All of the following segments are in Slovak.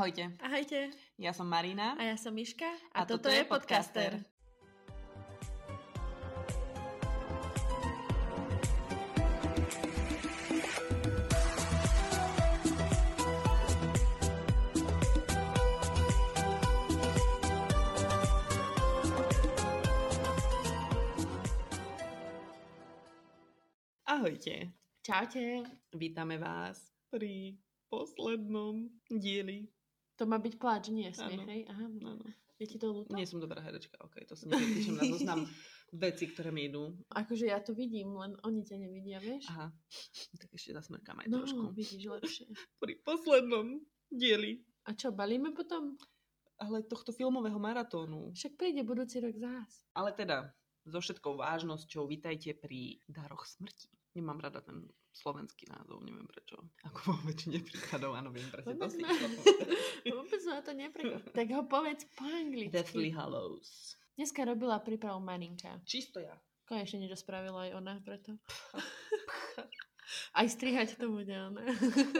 Ahojte, Ahojte, ja som Marina a ja som Miška a, a toto, toto je podcaster. Ahojte, Čaute. vítame vás pri poslednom dieli. To má byť pláč, nie smiech, hej? Aha, Áno. je ti to ľúto? Nie som dobrá herečka, ok, to si nepíšem na zoznam veci, ktoré mi idú. Akože ja to vidím, len oni ťa nevidia, vieš? Aha, tak ešte zasmerkám aj no, trošku. vidíš lepšie. Pri poslednom dieli, A čo, balíme potom? ale tohto filmového maratónu. Však príde budúci rok zás. Ale teda, so všetkou vážnosťou, vitajte pri daroch smrti. Nemám rada ten slovenský názov, neviem prečo. Ako vo väčšine prípadov, áno, viem presne to si. Vôbec ma to neprekvapí. Tak ho povedz po anglicky. Deathly Hallows. Dneska robila prípravu Marinka. Čisto ja. Konečne niečo spravila aj ona preto. aj strihať to bude ona.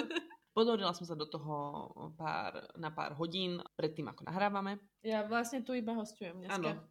Podorila som sa do toho pár, na pár hodín predtým, ako nahrávame. Ja vlastne tu iba hostujem dneska. Áno.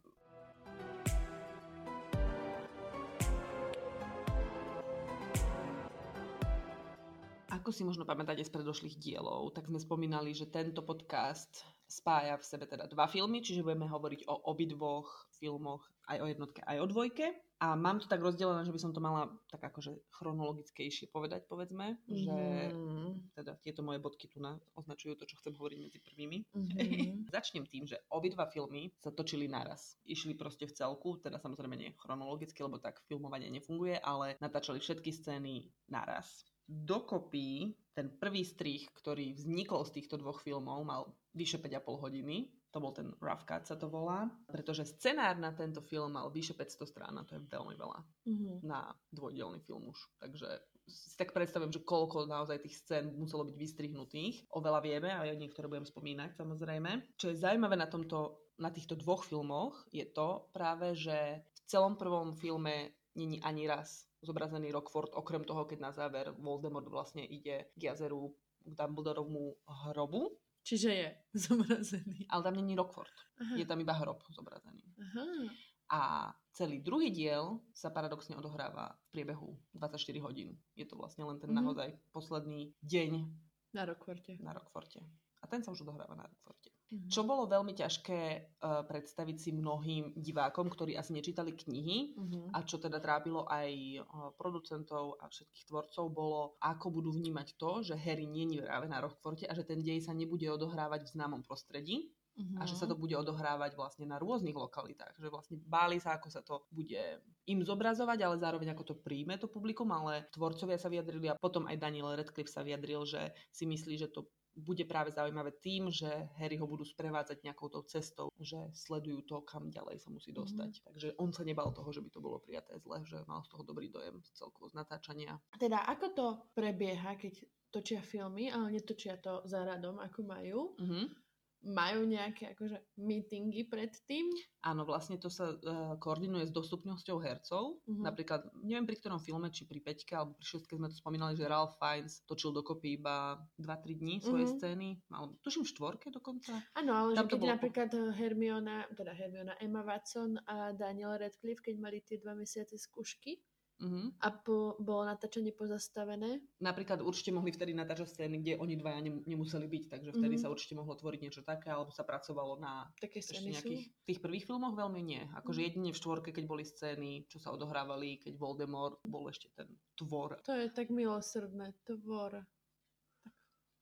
Ako si možno pamätáte z predošlých dielov, tak sme spomínali, že tento podcast spája v sebe teda dva filmy, čiže budeme hovoriť o obidvoch filmoch, aj o jednotke, aj o dvojke. A mám to tak rozdelené, že by som to mala tak akože chronologickejšie povedať, povedzme, že Mhm. teda tieto moje bodky tu na, označujú to, čo chcem hovoriť medzi prvými. Mhm. Začnem tým, že obidva filmy sa točili naraz. Išli proste v celku, teda samozrejme nie chronologicky, lebo tak filmovanie nefunguje, ale natáčali všetky scény naraz. Dokopy ten prvý strih, ktorý vznikol z týchto dvoch filmov, mal vyše 5,5 hodiny. To bol ten rough cut sa to volá, pretože scenár na tento film mal vyše 500 strán a to je veľmi veľa Mhm. na dvojdielny film už. Takže si tak predstavujem, že koľko naozaj tých scén muselo byť vystrihnutých. Oveľa vieme a ja niektoré budem spomínať samozrejme. Čo je zaujímavé na, tomto, na týchto dvoch filmoch je to práve, že v celom prvom filme není ani raz zobrazený Rockford, okrem toho, keď na záver Voldemort vlastne ide k jazeru k Dumbledorovmu hrobu, Čiže je zomrazený. ale tam není Rockford. Aha. Je tam iba hrob zobrazený. Aha. A celý druhý diel sa paradoxne odohráva v priebehu 24 hodín. Je to vlastne len ten Mhm. naozaj posledný deň Na Rockforte. na Rockforte. A ten sa už odohráva na Rockforte. Mhm. Čo bolo veľmi ťažké uh, predstaviť si mnohým divákom, ktorí asi nečítali knihy, Mhm. a čo teda trápilo aj uh, producentov a všetkých tvorcov, bolo, ako budú vnímať to, že Harry nie je práve na Rockforte a že ten dej sa nebude odohrávať v známom prostredí, Mhm. a že sa to bude odohrávať vlastne na rôznych lokalitách. Že vlastne báli sa, ako sa to bude im zobrazovať, ale zároveň ako to príjme to publikum, ale tvorcovia sa vyjadrili a potom aj Daniel Radcliffe sa vyjadril, že si myslí, že to bude práve zaujímavé tým, že Harry ho budú sprevádzať nejakou tou cestou, že sledujú to, kam ďalej sa musí dostať. Takže on sa nebal toho, že by to bolo prijaté zle, že mal z toho dobrý dojem celkovo z natáčania. Teda ako to prebieha, keď točia filmy, ale netočia to za radom, ako majú? Mhm. Majú nejaké akože meetingy predtým? Áno, vlastne to sa uh, koordinuje s dostupnosťou hercov. Mhm. Napríklad, neviem pri ktorom filme, či pri Peťke alebo pri šestke sme to spomínali, že Ralph Fiennes točil dokopy iba 2-3 dní svoje Mhm. scény. Alebo tuším štvorke dokonca. Áno, ale Tam že keď bolo- napríklad Hermiona, teda Hermiona, Emma Watson a Daniel Radcliffe, keď mali tie dva mesiace skúšky Mhm. a po, bolo natáčanie pozastavené, Napríklad určite mohli vtedy natáčať scény, kde oni dvaja nem- nemuseli byť, takže vtedy Mhm. sa určite mohlo tvoriť niečo také, alebo sa pracovalo na také ešte sú. nejakých... V tých prvých filmoch veľmi nie. Akože Mhm. jedine v štvorke, keď boli scény, čo sa odohrávali, keď Voldemort bol ešte ten tvor. To je tak milosrdné, tvor.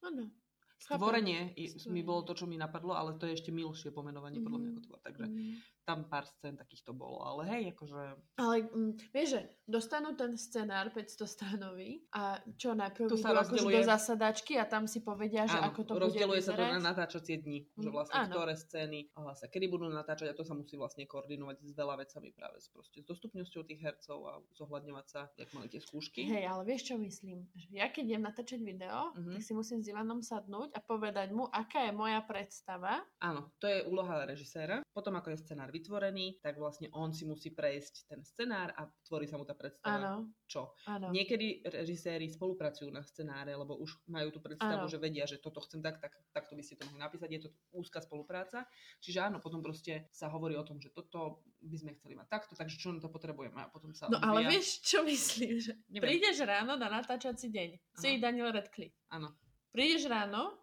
Áno. Stvorenie mi bolo to, čo mi napadlo, ale to je ešte milšie pomenovanie podľa mňa ako tvor. Takže Mm. Tam pár scén takýchto bolo. Ale hej, akože... Ale mm, vieš, že dostanú ten scenár 500 stranový a čo najprv Tu sa akože rozdeľuje- do zasadačky a tam si povedia, že Áno, ako to bude rozdeľuje sa to na natáčacie dni, že Mm, vlastne áno. ktoré scény sa kedy budú natáčať a to sa musí vlastne koordinovať s veľa vecami práve s, proste, s dostupnosťou tých hercov a zohľadňovať sa, jak mali tie skúšky. Hej, ale vieš čo myslím? Že ja keď idem natáčať video, Mhm. tak si musím s Ivanom sadnúť a povedať mu, aká je moja predstava. Áno, to je úloha režiséra. Potom, ako je scenár vytvorený, tak vlastne on si musí prejsť ten scenár a tvorí sa mu tá predstava. Áno. Čo? Áno. Niekedy režiséri spolupracujú na scenáre, lebo už majú tú predstavu, Áno. že vedia, že toto chcem tak, tak, takto by ste to mohli napísať. Je to úzka spolupráca. Čiže áno, potom proste sa hovorí o tom, že toto by sme chceli mať takto, takže čo na to potrebujeme. A potom sa No ale vieš, čo myslím? Že Neviem. prídeš ráno na natáčací deň. Si Aha. Daniel Radcliffe. Áno. Prídeš ráno,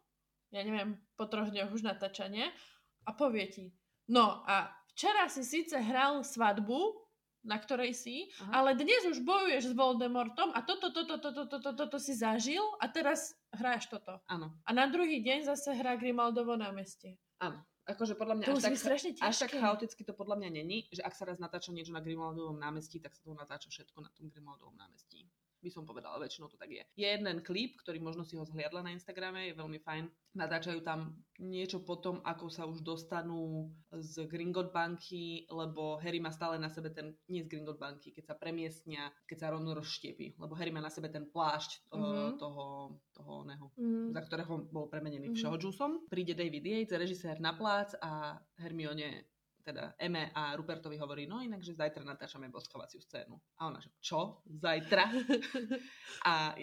ja neviem, po troch dňoch už natáčania a povie ti, no a včera si síce hral svadbu, na ktorej si, Aha. ale dnes už bojuješ s Voldemortom a toto, toto, toto, toto, toto si zažil a teraz hráš toto. Áno. A na druhý deň zase hrá Grimaldovo námestie. Áno. Akože podľa mňa To až tak, až tak chaoticky to podľa mňa není, že ak sa raz natáča niečo na Grimaldovom námestí, tak sa to natáča všetko na tom Grimaldovom námestí. By som povedala, väčšinou to tak je. Je jeden klip, ktorý možno si ho zhliadla na Instagrame, je veľmi fajn. Natáčajú tam niečo potom, ako sa už dostanú z Gringot banky, lebo Harry má stále na sebe ten, nie z Gringot banky, keď sa premiestnia, keď sa rovno rozštiepí, lebo Harry má na sebe ten plášť Mhm. uh, toho, toho oného Mm. za ktorého bol premenený Mhm. mm-hmm. Všehoďusom. Príde David Yates, režisér na plác a Hermione teda Eme a Rupertovi hovorí, no inak, že zajtra natáčame boskovaciu scénu. A ona, že čo? Zajtra? a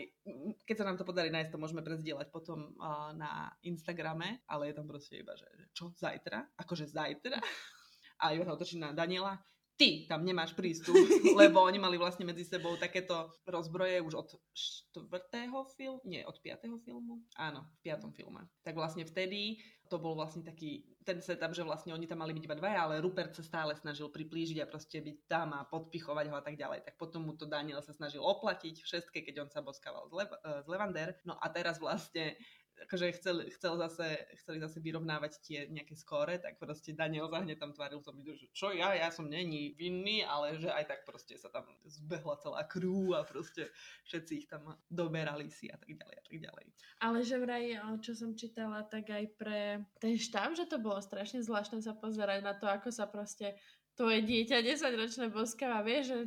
keď sa nám to podarí nájsť, to môžeme prezdieľať potom uh, na Instagrame, ale je tam proste iba, že, že čo? Zajtra? Akože zajtra? A Jona otočí na Daniela, ty tam nemáš prístup, lebo oni mali vlastne medzi sebou takéto rozbroje už od štvrtého filmu, nie, od piatého filmu? Áno, v piatom filme. Tak vlastne vtedy to bol vlastne taký ten setup, že vlastne oni tam mali byť iba dvaja, ale Rupert sa stále snažil priplížiť a proste byť tam a podpichovať ho a tak ďalej. Tak potom mu to Daniel sa snažil oplatiť všetké, keď on sa boskával z, Lev- eh, z Levander. No a teraz vlastne akože chcel, chcel zase, chceli zase vyrovnávať tie nejaké skóre, tak proste Daniel sa hneď tam tváril som že čo ja, ja som není vinný, ale že aj tak proste sa tam zbehla celá crew a proste všetci ich tam doberali si a tak ďalej a tak ďalej. Ale že vraj, o, čo som čítala, tak aj pre ten štáb, že to bolo strašne zvláštne sa pozerať na to, ako sa proste tvoje dieťa 10-ročné boskáva. Vieš, že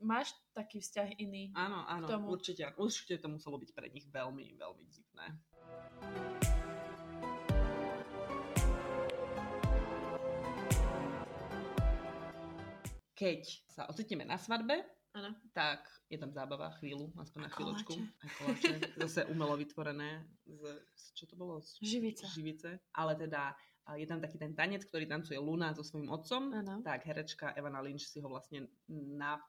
máš taký vzťah iný. Áno, áno, K tomu. určite, určite to muselo byť pre nich veľmi, veľmi divné. Keď sa ocitneme na svadbe, Áno. tak je tam zábava chvíľu, aspoň na chvíľočku. koláče. Zase umelo vytvorené z, čo to bolo? Z Živice. živice. Ale teda je tam taký ten tanec, ktorý tancuje Luna so svojím otcom. Áno. Tak herečka Evana Lynch si ho vlastne na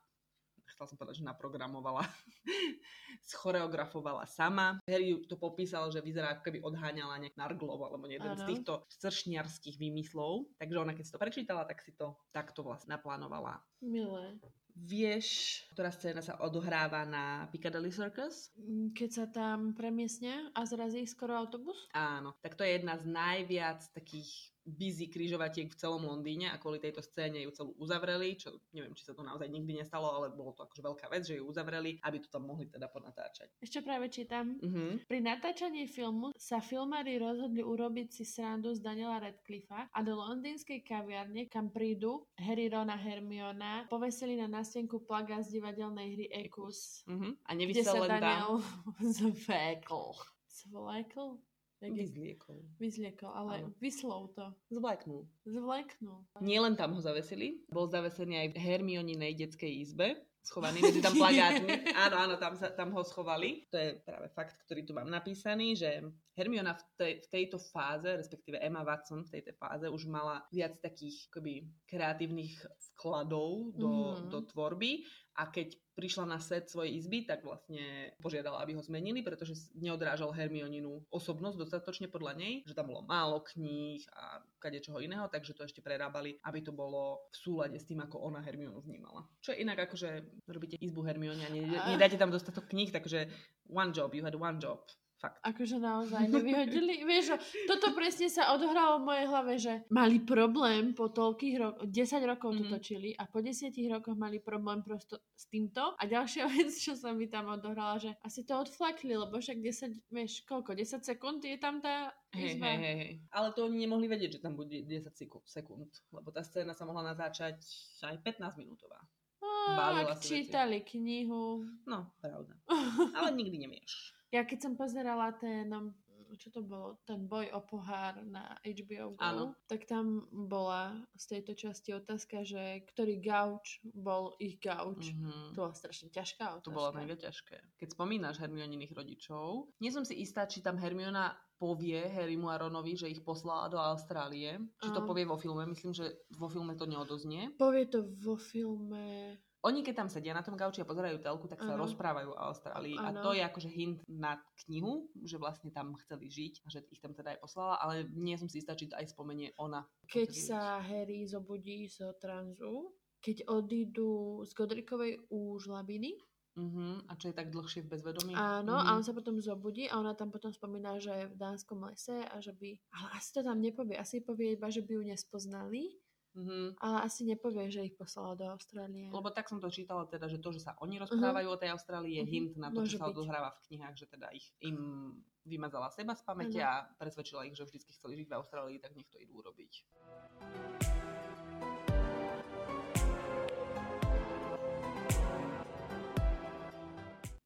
chcela som povedať, že naprogramovala, schoreografovala sama. Harry to popísal, že vyzerá ako keby odháňala nejak Narglov alebo jeden z týchto sršňarských výmyslov. Takže ona keď si to prečítala, tak si to takto vlastne naplánovala. Milé. Vieš, ktorá scéna sa odohráva na Piccadilly Circus? Mm, Keď sa tam premiesnia a zrazí skoro autobus? Áno, tak to je jedna z najviac takých busy križovatiek v celom Londýne a kvôli tejto scéne ju celú uzavreli, čo neviem, či sa to naozaj nikdy nestalo, ale bolo to akože veľká vec, že ju uzavreli, aby to tam mohli teda ponatáčať. Ešte práve čítam. Mhm. Pri natáčaní filmu sa filmári rozhodli urobiť si srandu z Daniela Radcliffa a do londýnskej kaviarne, kam prídu Harry, Ron a Hermiona, povesili na nástenku plagát z divadelnej hry Ekus, Mhm. A kde sa len Daniel tam. zvekol. Zvlekol? Vyzliekol. Vyzliekol, ale Áno. vyslov to. Zvleknul. Zvleknul. Nie len tam ho zavesili, bol zavesený aj v Hermioninej detskej izbe, schovaný medzi tam plagátmi. Áno, áno, tam, sa, tam ho schovali. To je práve fakt, ktorý tu mám napísaný, že Hermiona v, tej, v tejto fáze, respektíve Emma Watson v tejto fáze už mala viac takých akoby, kreatívnych vkladov do, Mhm. do tvorby a keď prišla na set svojej izby, tak vlastne požiadala, aby ho zmenili, pretože neodrážal Hermioninu osobnosť dostatočne podľa nej, že tam bolo málo kníh a kade čoho iného, takže to ešte prerábali, aby to bolo v súlade s tým, ako ona Hermionu vnímala. Čo je inak ako, že robíte izbu Hermione a ne- nedáte tam dostatok kníh, takže one job, you had one job. Fakt. Akože naozaj nevyhodili. Vieš, toto presne sa odohralo v mojej hlave, že mali problém po toľkých rokoch, 10 rokov to Mhm. točili a po 10 rokoch mali problém prosto s týmto. A ďalšia vec, čo sa mi tam odohrala, že asi to odflakli, lebo však 10, vieš, koľko, 10 sekúnd je tam tá Hej, hej, hej, hej. Ale to oni nemohli vedieť, že tam bude 10 seku- sekúnd, lebo tá scéna sa mohla natáčať aj 15 minútová. Bálila ak veci. čítali knihu. No, pravda. Ale nikdy nevieš. Ja keď som pozerala ten um, čo to bolo, ten boj o pohár na HBO Go, Áno. tak tam bola z tejto časti otázka, že ktorý gauč bol ich gauč. Mhm. To bola strašne ťažká otázka. To bolo mega ťažké. Keď spomínaš Hermioniných rodičov, nie som si istá, či tam Hermiona povie Harrymu a Ronovi, že ich poslala do Austrálie. Či to povie vo filme. Myslím, že vo filme to neodoznie. Povie to vo filme... Oni keď tam sedia na tom gauči a pozerajú telku, tak sa Áno. rozprávajú o Austrálii. A Áno. to je akože hint na knihu, že vlastne tam chceli žiť a že ich tam teda aj poslala, ale nie som si istá, či to aj spomenie ona. Keď sa Harry zobudí z tranzu, keď odídu z Godrikovej úžlabiny, Uh-huh. A čo je tak dlhšie v bezvedomí? áno, Mhm. a on sa potom zobudí a ona tam potom spomína, že je v dánskom lese a že by... Ale asi to tam nepovie, asi povie iba, že by ju nespoznali, Uh-huh. ale asi nepovie, že ich poslala do Austrálie. Lebo tak som to čítala teda, že to, že sa oni rozprávajú o tej Austrálii je Mhm. hint na to, Môže čo sa byť. odohráva v knihách, že teda ich im vymazala seba z pamäte Áno. a presvedčila ich, že vždy chceli žiť v Austrálii, tak nech to idú urobiť.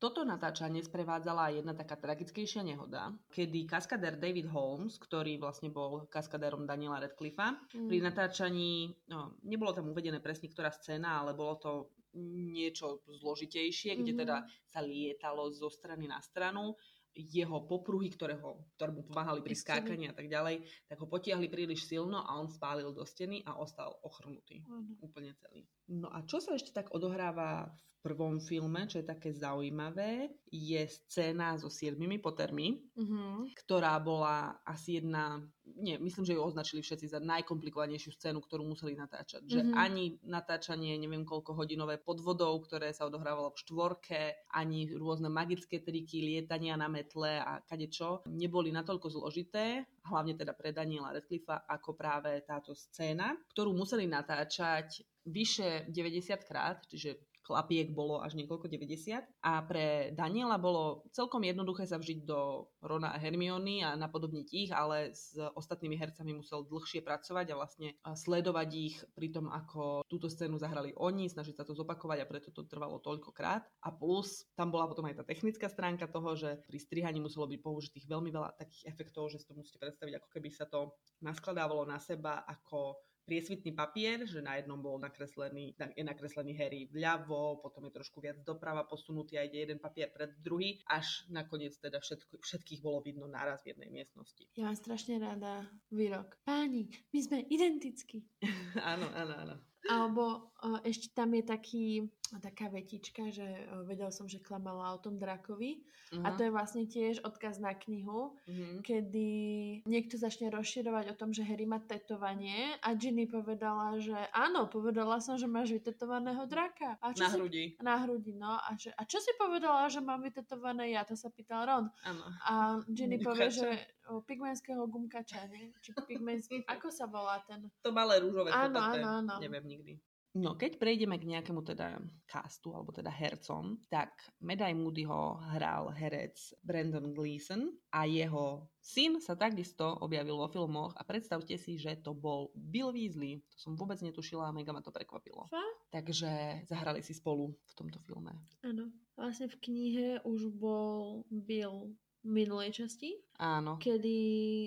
Toto natáčanie sprevádzala aj jedna taká tragickejšia nehoda, kedy kaskadér David Holmes, ktorý vlastne bol kaskadérom Daniela Radcliffa, Mm. pri natáčaní, no, nebolo tam uvedené presne ktorá scéna, ale bolo to niečo zložitejšie, kde Mhm. teda sa lietalo zo strany na stranu. Jeho popruhy, ktoré, ho, ktoré mu pomáhali pri skákaní a tak ďalej, tak ho potiahli príliš silno a on spálil do steny a ostal ochrnutý. Áno. Úplne celý. No a čo sa ešte tak odohráva v prvom filme, čo je také zaujímavé, je scéna so siedmimi potermi, Mhm. ktorá bola asi jedna, nie, myslím, že ju označili všetci za najkomplikovanejšiu scénu, ktorú museli natáčať. Že Mhm. ani natáčanie, neviem koľko hodinové pod vodou, ktoré sa odohrávalo v štvorke, ani rôzne magické triky, lietania na metle a kadečo, neboli natoľko zložité, hlavne teda pre Daniela Radcliffa, ako práve táto scéna, ktorú museli natáčať vyše 90 krát, čiže chlapiek bolo až niekoľko 90 a pre Daniela bolo celkom jednoduché sa vžiť do Rona a Hermiony a napodobniť ich, ale s ostatnými hercami musel dlhšie pracovať a vlastne sledovať ich pri tom, ako túto scénu zahrali oni, snažiť sa to zopakovať a preto to trvalo toľkokrát. A plus tam bola potom aj tá technická stránka toho, že pri strihaní muselo byť použitých veľmi veľa takých efektov, že si to musíte predstaviť, ako keby sa to naskladávalo na seba ako priesvitný papier, že na jednom bol nakreslený, na- je nakreslený Harry vľavo, potom je trošku viac doprava posunutý a ide jeden papier pred druhý, až nakoniec teda všetko, všetkých bolo vidno naraz v jednej miestnosti. Ja mám strašne rada výrok. Páni, my sme identickí. áno, áno, áno. Alebo uh, ešte tam je taký, taká vetička, že uh, vedel som, že klamala o tom drakovi. Uh-huh. A to je vlastne tiež odkaz na knihu, uh-huh. kedy niekto začne rozširovať o tom, že Harry má tetovanie a Ginny povedala, že áno, povedala som, že máš vytetovaného draka. A čo Na si... hrudi. Na hrudi, no. A, že, a čo si povedala, že mám vytetované ja? To sa pýtal Ron. Áno. A Ginny povie, že pigmenského gumkača, nie? Či pigmenský... Ako sa volá ten? To malé rúžové Áno, áno, áno. Neviem nikdy. No, keď prejdeme k nejakému teda castu, alebo teda hercom, tak Medai Moodyho hral herec Brandon Gleeson a jeho syn sa takisto objavil vo filmoch a predstavte si, že to bol Bill Weasley. To som vôbec netušila a mega ma to prekvapilo. Fakt? Takže zahrali si spolu v tomto filme. Áno. Vlastne v knihe už bol Bill minulej časti, Áno. kedy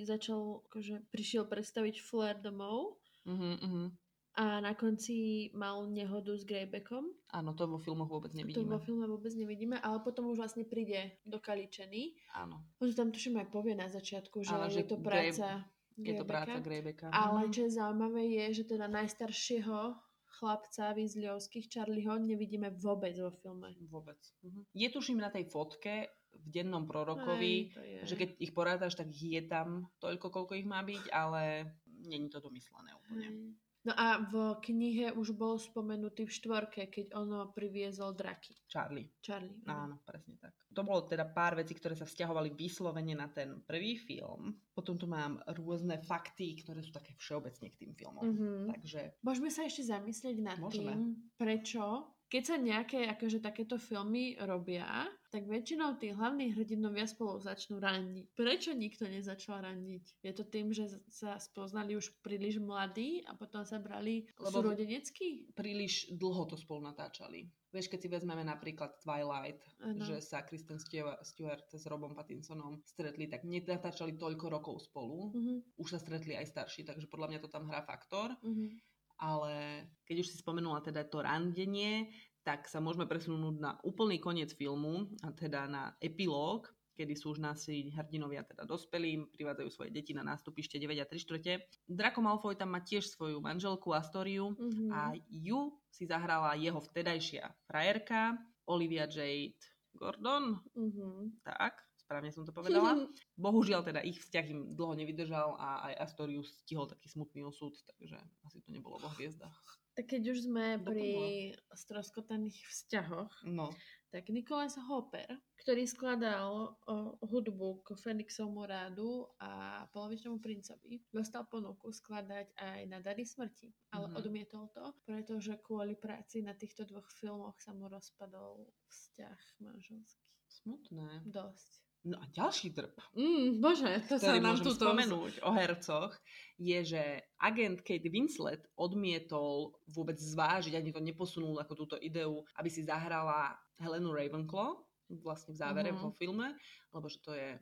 začal, akože prišiel predstaviť Flair domov Uh-huh, uh-huh. a na konci mal nehodu s Greybackom. Áno, to vo filmoch vôbec To nevidíme. vo filme vôbec nevidíme, ale potom už vlastne príde dokaličený. Áno. On to tam tuším aj povie na začiatku, že, je že to Grey- práca Je to práca Greybacka. Ale Mhm. čo je zaujímavé je, že teda najstaršieho chlapca Weasleyovských Charlieho nevidíme vôbec vo filme. Vôbec. Mhm. Je tuším na tej fotke v dennom prorokovi, je. že keď ich porátaš, tak je tam toľko, koľko ich má byť, ale není to domyslené úplne. No a v knihe už bol spomenutý v štvorke, keď ono priviezol draky. Charlie. Charlie. Áno, presne tak. To bolo teda pár vecí, ktoré sa vzťahovali vyslovene na ten prvý film. Potom tu mám rôzne fakty, ktoré sú také všeobecne k tým filmom. Mhm. Takže Môžeme sa ešte zamyslieť nad Môžeme. tým, prečo keď sa nejaké akože takéto filmy robia, tak väčšinou tí hlavní hrdinovia spolu začnú randiť. Prečo nikto nezačal randiť? Je to tým, že sa spoznali už príliš mladí a potom sa brali Lebo- súrodenecky? Príliš dlho to spolu natáčali. Vieš, keď si vezmeme napríklad Twilight, Áno. že sa Kristen Stewa- Stewart s Robom Pattinsonom stretli, tak nenatáčali toľko rokov spolu. Mhm, Už sa stretli aj starší, takže podľa mňa to tam hrá faktor. mhm. Ale keď už si spomenula teda to randenie, tak sa môžeme presunúť na úplný koniec filmu, a teda na epilóg, kedy sú už naši hrdinovia teda dospelí, privádzajú svoje deti na nástupište 9 a 3 štvrte. Draco Malfoy tam má tiež svoju manželku Astoriu Mhm. a ju si zahrala jeho vtedajšia frajerka Olivia Jade Gordon, Mhm. tak, správne som to povedala. Bohužiaľ teda ich vzťah im dlho nevydržal a aj Astoriu stihol taký smutný osud, takže asi to nebolo vo hviezdach. Tak keď už sme Doplnila. pri stroskotaných vzťahoch, No, tak Nicholas Hopper, ktorý skladal o, hudbu k Fenixovmu rádu a polovičnému princovi, dostal ponuku skladať aj na Dary smrti, ale Mhm. odmietol to, pretože kvôli práci na týchto dvoch filmoch sa mu rozpadol vzťah manželský. smutné. Dosť. No a ďalší drb, Mm, bože, to sa ktorý nám môžem tu spomenúť o hercoch, je, že agent Kate Winslet odmietol vôbec zvážiť, ani to neposunul ako túto ideu, aby si zahrala Helenu Ravenclaw, vlastne v závere Mhm. vo filme, lebo že to je,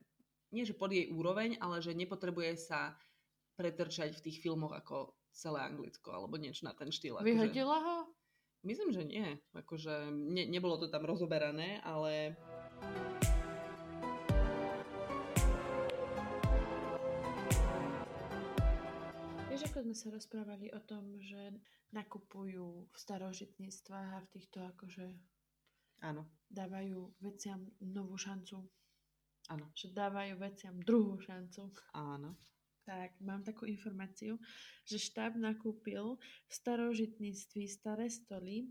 nie že pod jej úroveň, ale že nepotrebuje sa pretrčať v tých filmoch ako celé Anglicko, alebo niečo na ten štýl. akože- Vyhodila ho? Myslím, že nie. Akože ne, nebolo to tam rozoberané, ale ako sme sa rozprávali o tom, že nakupujú v starožitníctvách a v týchto akože áno, dávajú veciam novú šancu. áno, Že dávajú veciam druhú šancu. áno. Tak, mám takú informáciu, že štáb nakúpil v starožitníctví staré stoly,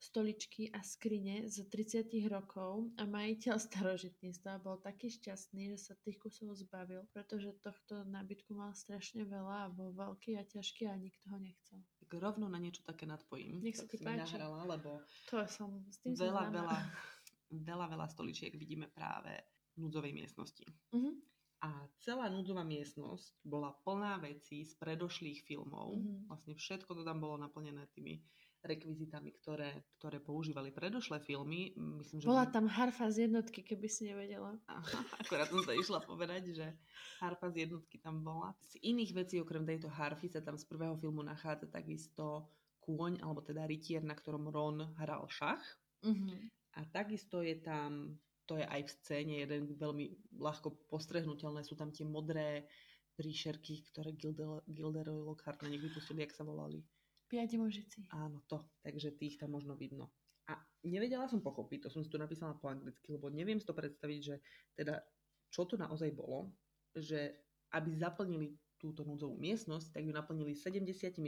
stoličky a skrine z 30 rokov a majiteľ starožitníctva bol taký šťastný, že sa tých kusov zbavil, pretože tohto nábytku mal strašne veľa a bol veľký a ťažký a nikto ho nechcel. Tak rovno na niečo také nadpojím. Nech sa ti páči. nahrala, lebo To som, s tým som veľa, známa. veľa, veľa, veľa stoličiek vidíme práve v núdzovej miestnosti. Mhm. A celá núdzová miestnosť bola plná vecí z predošlých filmov. Mhm. Vlastne všetko to tam bolo naplnené tými rekvizitami, ktoré, ktoré používali predošlé filmy. Myslím, že Bola tam harfa z jednotky, keby si nevedela. Aha, akorát som sa išla povedať, že harfa z jednotky tam bola. Z iných vecí, okrem tejto harfy, sa tam z prvého filmu nachádza takisto kôň, alebo teda rytier, na ktorom Ron hral šach. Mhm. A takisto je tam, to je aj v scéne, jeden veľmi ľahko postrehnutelné, sú tam tie modré príšerky, ktoré Gilder, Gilderoy Lockhart na nich vypustili, jak sa volali. Piati mužici. Áno, to. Takže tých tam možno vidno. A nevedela som pochopiť, to som si tu napísala po anglicky, lebo neviem si to predstaviť, že teda čo to naozaj bolo, že aby zaplnili túto núdzovú miestnosť, tak ju naplnili 72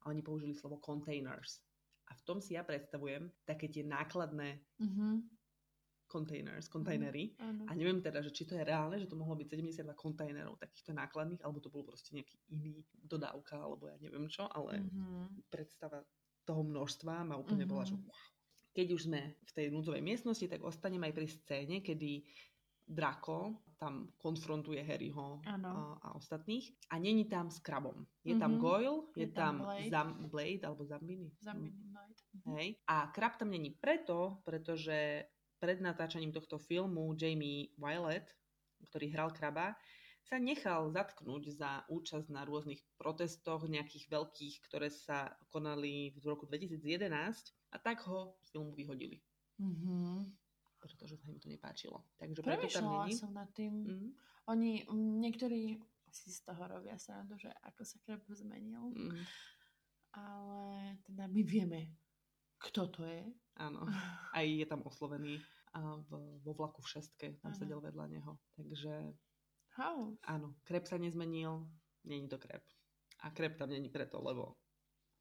a oni použili slovo containers. A v tom si ja predstavujem také tie nákladné Mhm. Containers, kontajnery. Áno. A neviem teda, že či to je reálne, že to mohlo byť 72 kontajnerov takýchto nákladných, alebo to bol proste nejaký iný dodávka, alebo ja neviem čo, ale Mhm. predstava toho množstva ma úplne Mhm. bola, že wow. Keď už sme v tej núdzovej miestnosti, tak ostaneme aj pri scéne, kedy Draco tam konfrontuje Harryho a, a ostatných a není tam s krabom. Je tam Mhm. Goyle, je, Je tam tam Blade. Zam, Blade alebo Zambini. Zambini. Mhm. Hej. A krab tam není preto, pretože pred natáčaním tohto filmu Jamie Violet, ktorý hral kraba, sa nechal zatknúť za účasť na rôznych protestoch nejakých veľkých, ktoré sa konali v roku 2011 a tak ho z filmu vyhodili, Mhm. pretože sa im to nepáčilo. Takže Premýšľala som nad tým. Mm, Oni, niektorí si z toho robia srandu, že ako sa krab zmenil. mm, Ale teda my vieme, kto to je. Áno. Aj je tam oslovený a v, vo vlaku v šestke, tam Áno. sedel vedľa neho. Takže House. Áno, krep sa nezmenil, není to krep. A krep tam není preto, lebo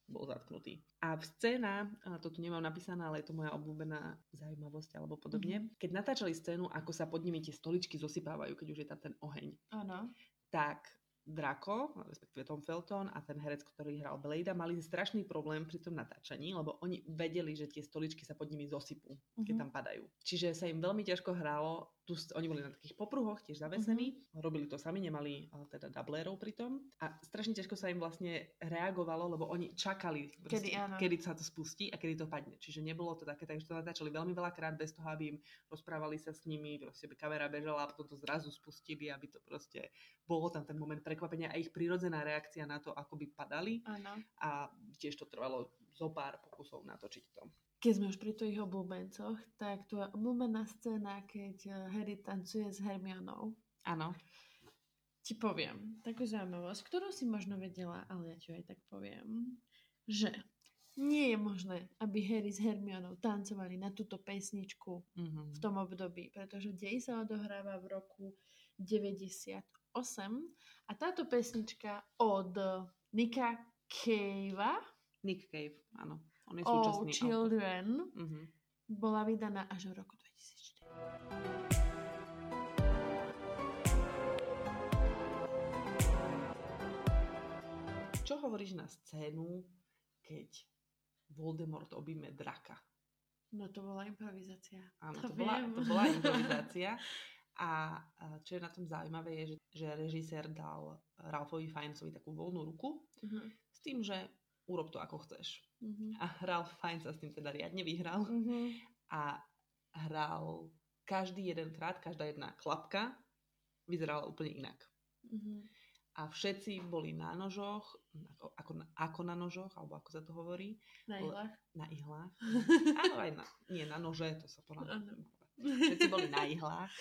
bol zatknutý. A v scéna, to tu nemám napísané, ale je to moja obľúbená zaujímavosť alebo podobne, Mhm. keď natáčali scénu, ako sa pod nimi tie stoličky zosypávajú, keď už je tam ten oheň, Áno. tak Draco, respektíve Tom Felton a ten herec, ktorý hral Blade, mali strašný problém pri tom natáčaní, lebo oni vedeli, že tie stoličky sa pod nimi zosypú, keď tam padajú. Čiže sa im veľmi ťažko hralo, tu, oni boli na takých popruhoch, tiež zavesení, uh-huh. robili to sami, nemali teda dublérov pri tom a strašne ťažko sa im vlastne reagovalo, lebo oni čakali, kedy, proste, kedy sa to spustí a kedy to padne. Čiže nebolo to také, takže to natáčali veľmi veľakrát bez toho, aby im rozprávali sa s nimi, proste by kamera bežala a potom to zrazu spustili, aby to proste bolo tam ten moment prekvapenia a ich prirodzená reakcia na to, ako by padali. Ano. A tiež to trvalo zo pár pokusov natočiť to. Keď sme už pri tých obľúbencoch, tak tu je obľúbená scéna, keď eh, Harry tancuje s Hermionou. Áno. Ti poviem takú zaujímavosť, ktorú si možno vedela, ale ja ti aj tak poviem, že nie je možné, aby Harry s Hermionou tancovali na túto pesničku mm-hmm. v tom období, pretože dej sa odohráva v roku 98 a táto pesnička od Nika Cavea Nick Cave, áno. On je Oh Children mm-hmm. bola vydaná až v roku 2004. Čo hovoríš na scénu, keď Voldemort objíme draka? No to bola improvizácia. Áno, to, to, bola, to bola improvizácia. A čo je na tom zaujímavé, je, že, že režisér dal Ralfovi Fiennesovi takú voľnú ruku uh-huh. s tým, že urob to ako chceš. Uh-huh. A Ralph Fiennes sa s tým teda riadne vyhral. Uh-huh. A hral každý jeden krát, každá jedna klapka vyzerala úplne inak. Uh-huh a všetci boli na nožoch, ako, ako, na, ako na nožoch, alebo ako sa to hovorí. Na ihlách. Na ihlách. Áno, aj na, nie na nože, to sa podľa Všetci boli na ihlách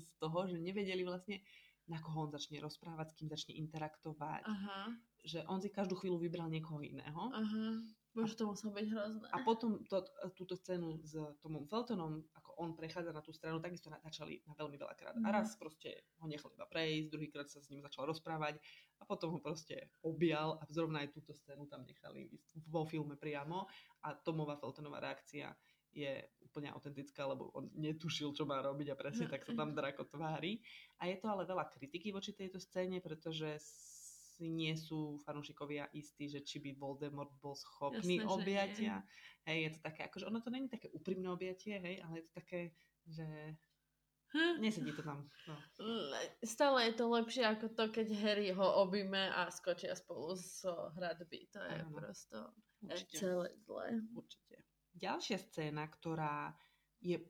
z toho, že nevedeli vlastne, na koho on začne rozprávať, s kým začne interaktovať. Aha. Že on si každú chvíľu vybral niekoho iného. Aha. Bože, to muselo byť hrozné. A potom to, túto scénu s Tomom Feltonom, ako on prechádza na tú stranu, takisto natáčali na veľmi veľakrát. Mm. A mhm. raz proste ho nechal iba prejsť, druhýkrát sa s ním začal rozprávať a potom ho proste objal a zrovna aj túto scénu tam nechali vo filme priamo a Tomová Feltonová reakcia je úplne autentická, lebo on netušil, čo má robiť a presne tak sa tam drako tvári. A je to ale veľa kritiky voči tejto scéne, pretože si nie sú fanúšikovia istí, že či by Voldemort bol schopný Jasne, objatia. Hej, je to také, akože ono to není také úprimné objatie, hej, ale je to také, že hm? nesedí to tam. No. Stále je to lepšie ako to, keď Harry ho objme a skočia spolu z hradby. To je Áno. prosto Určite. celé zlé. Určite. Ďalšia scéna, ktorá je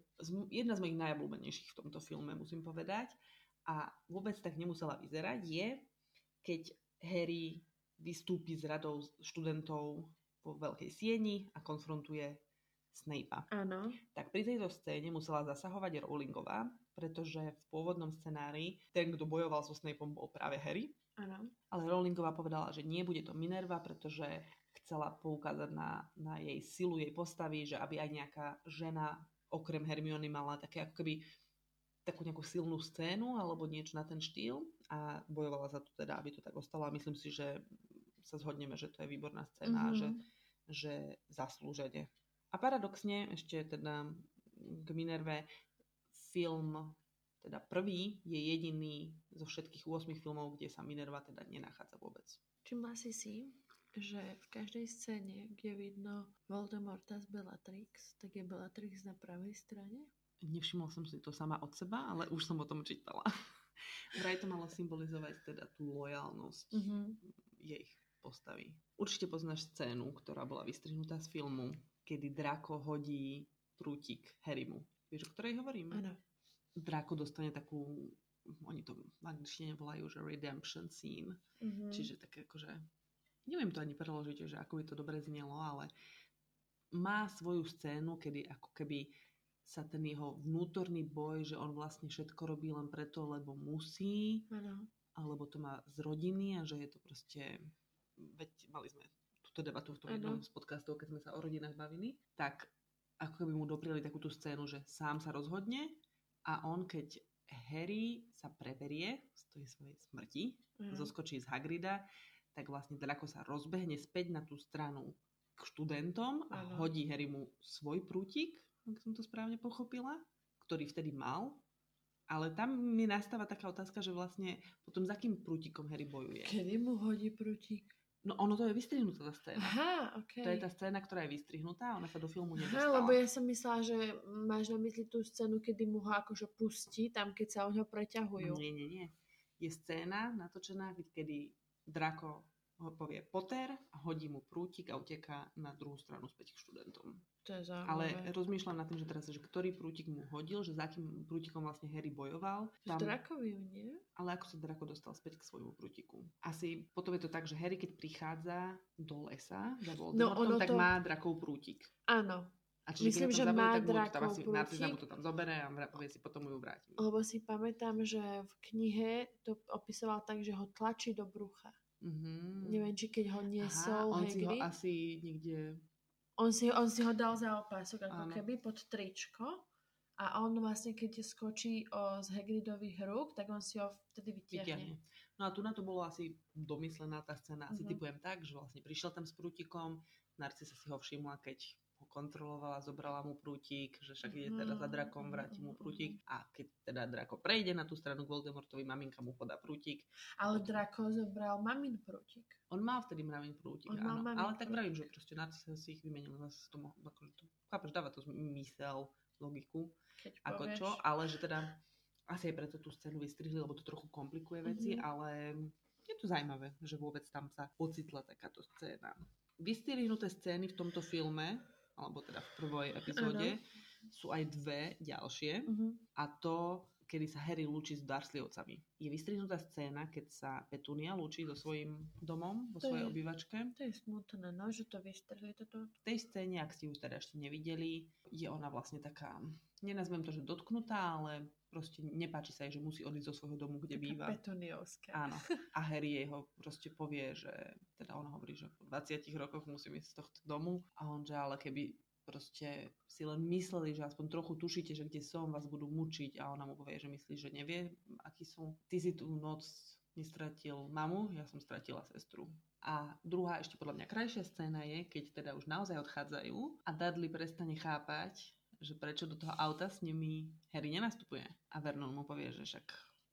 jedna z mojich najobľúbenejších v tomto filme, musím povedať, a vôbec tak nemusela vyzerať, je, keď Harry vystúpi z radou študentov vo veľkej sieni a konfrontuje Snape'a. Áno. Tak pri tejto scéne musela zasahovať Rowlingová, pretože v pôvodnom scenári ten, kto bojoval so Snapeom, bol práve Harry. Áno. Ale Rowlingová povedala, že nie bude to Minerva, pretože chcela poukázať na, na jej silu, jej postavy, že aby aj nejaká žena okrem Hermiony mala také ako keby takú nejakú silnú scénu alebo niečo na ten štýl a bojovala za to teda, aby to tak ostalo a myslím si, že sa zhodneme, že to je výborná scéna mm-hmm. že, mhm. že zaslúžene. A paradoxne ešte teda k Minerve film teda prvý je jediný zo všetkých 8 filmov, kde sa Minerva teda nenachádza vôbec. Všimla si si, že v každej scéne, kde vidno Voldemorta z Bellatrix, tak je Bellatrix na pravej strane? Nevšimla som si to sama od seba, ale už som o tom čítala. Vraj to malo symbolizovať teda tú lojálnosť mm-hmm. jej postavy. Určite poznáš scénu, ktorá bola vystrihnutá z filmu, kedy Draco hodí prútik Harrymu. Vieš, o ktorej hovorím? Áno. Draco dostane takú, oni to v angličtine volajú, že redemption scene. Mm-hmm. Čiže také akože, neviem to ani preložiť, že ako by to dobre znelo, ale má svoju scénu, kedy ako keby sa ten jeho vnútorný boj, že on vlastne všetko robí len preto, lebo musí, ano. alebo to má z rodiny a že je to proste, veď mali sme túto debatu v tom jednom z podcastov, keď sme sa o rodinách bavili, tak ako keby mu dopriali takúto scénu, že sám sa rozhodne a on keď Harry sa preberie z tej svojej smrti, ano. zoskočí z Hagrida, tak vlastne Draco sa rozbehne späť na tú stranu k študentom a ano. hodí Harry mu svoj prútik ak som to správne pochopila, ktorý vtedy mal Ale tam mi nastáva taká otázka, že vlastne potom za kým prútikom Harry bojuje. Kedy mu hodí prútik? No ono to je vystrihnutá tá scéna. Aha, okay. To je tá scéna, ktorá je vystrihnutá, ona sa do filmu Aha, nedostala. lebo ja som myslela, že máš na mysli tú scénu, kedy mu ho akože pustí, tam keď sa o ňo preťahujú. Nie, nie, nie. Je scéna natočená, kedy Draco ho povie Potter hodí mu prútik a uteká na druhú stranu späť k študentom. To je Ale zaujímavé. rozmýšľam nad tým, že teraz, že ktorý prútik mu hodil, že za akým prútikom vlastne Harry bojoval. Tam... Drakovi, nie? Ale ako sa Draco dostal späť k svojmu prútiku? Asi potom je to tak, že Harry, keď prichádza do lesa za Voldemortom, ono tak to- má Drakov prútik. Áno, A čiže Myslím, že zabil, má Drakov asi Narcisa mu prútik. to tam zobere a povie si, potom ju vrátim. lebo si pamätám, že v knihe to opisoval tak, že ho tlačí do brucha. Mhm. Neviem, či keď ho niesol Aha, on si ho Hagrid. asi niekde... On si, on si ho dal za opások ako Áno. keby pod tričko a on vlastne keď skočí o, z Hagridových rúk, tak on si ho vtedy vytiahne. vyťahne. No a tu na to bolo asi domyslená tá scéna. Asi Mhm. typujem tak, že vlastne prišiel tam s prútikom, Narcisa si ho všimla, keď kontrolovala, zobrala mu prútik, že však ide teda za drakom, vráti mu prútik. A keď teda drako prejde na tú stranu Voldemortovi, maminka mu podá prútik. Ale Draco zobral mamin prútik. On mal vtedy mravin prútik, On áno. mamin Ale tak prútik. vravím, že proste Narcisa si ich vymenil. Zase to mohol, akože to, chápeš, dáva to zmysel, logiku. Keď ako povieš. čo, ale že teda asi aj preto tú scénu vystrihli, lebo to trochu komplikuje veci, Mhm. ale je to zaujímavé, že vôbec tam sa ocitla takáto scéna. Vystrihnuté scény v tomto filme, alebo teda v prvej epizóde, sú aj dve ďalšie Mhm. a to, kedy sa Harry lúči s Dursleyovcami. Je vystrihnutá scéna, keď sa Petunia lúči so svojím domom, vo To svojej je- obývačke. To je smutné, no, že to vystrhli toto. V tej scéne, ak ste ju teda ešte nevideli, je ona vlastne taká, nenazvem to, že dotknutá, ale proste nepáči sa jej, že musí odísť zo svojho domu, kde býva. Petuniovská. Áno. A Harry jej ho proste povie, že teda ona hovorí, že po 20 rokoch musím ísť z tohto domu a on, že ale keby proste si len mysleli, že aspoň trochu tušíte, že kde som, vás budú mučiť a ona mu povie, že myslí, že nevie, aký sú. Ty si tú noc nestratil mamu, ja som stratila sestru. A druhá ešte podľa mňa krajšia scéna je, keď teda už naozaj odchádzajú a Dudley prestane chápať, že prečo do toho auta s nimi Harry nenastupuje. A Vernon mu povie, že však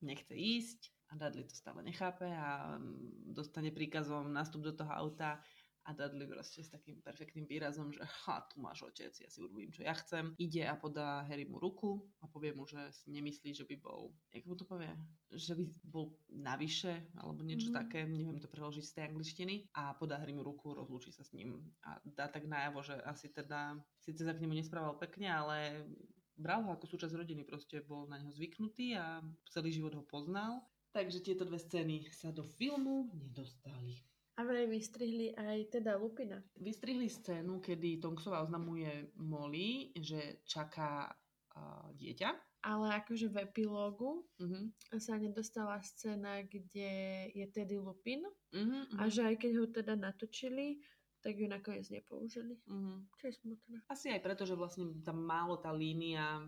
nechce ísť a Dudley to stále nechápe a mm, dostane príkazom nastup do toho auta a Dudley proste s takým perfektným výrazom, že ha, tu máš otec, ja si urobím, čo ja chcem. Ide a podá Harry mu ruku a povie mu, že si nemyslí, že by bol, jak mu to povie, že by bol navyše, alebo niečo Mhm. mm-hmm. také, neviem to preložiť z tej angličtiny a podá Harry mu ruku, rozlúči sa s ním a dá tak najavo, že asi teda, síce sa k nemu nesprával pekne, ale bral ho ako súčasť rodiny, proste bol na neho zvyknutý a celý život ho poznal. Takže tieto dve scény sa do filmu nedostali. A vraj vystrihli aj teda Lupina. Vystrihli scénu, kedy Tonksová oznamuje Molly, že čaká uh, dieťa. Ale akože v epilógu Uh-huh. sa nedostala scéna, kde je tedy Lupin Uh-huh, a že aj keď ho teda natočili, tak ju nakoniec nepoužili. uh-huh. Čo je smutné. Asi aj preto, že vlastne tam málo tá línia